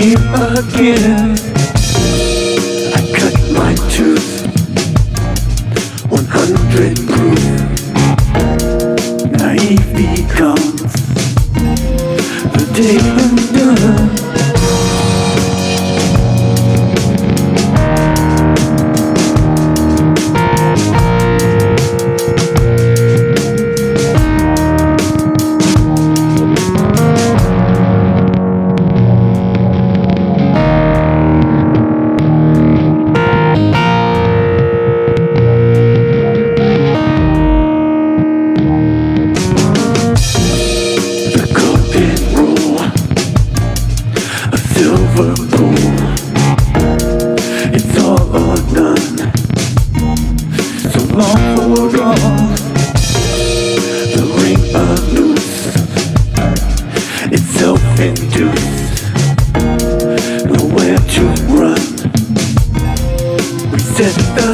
again. I cut my tooth, 100 proof. Naive becomes the day self-induced. Nowhere to run. We set the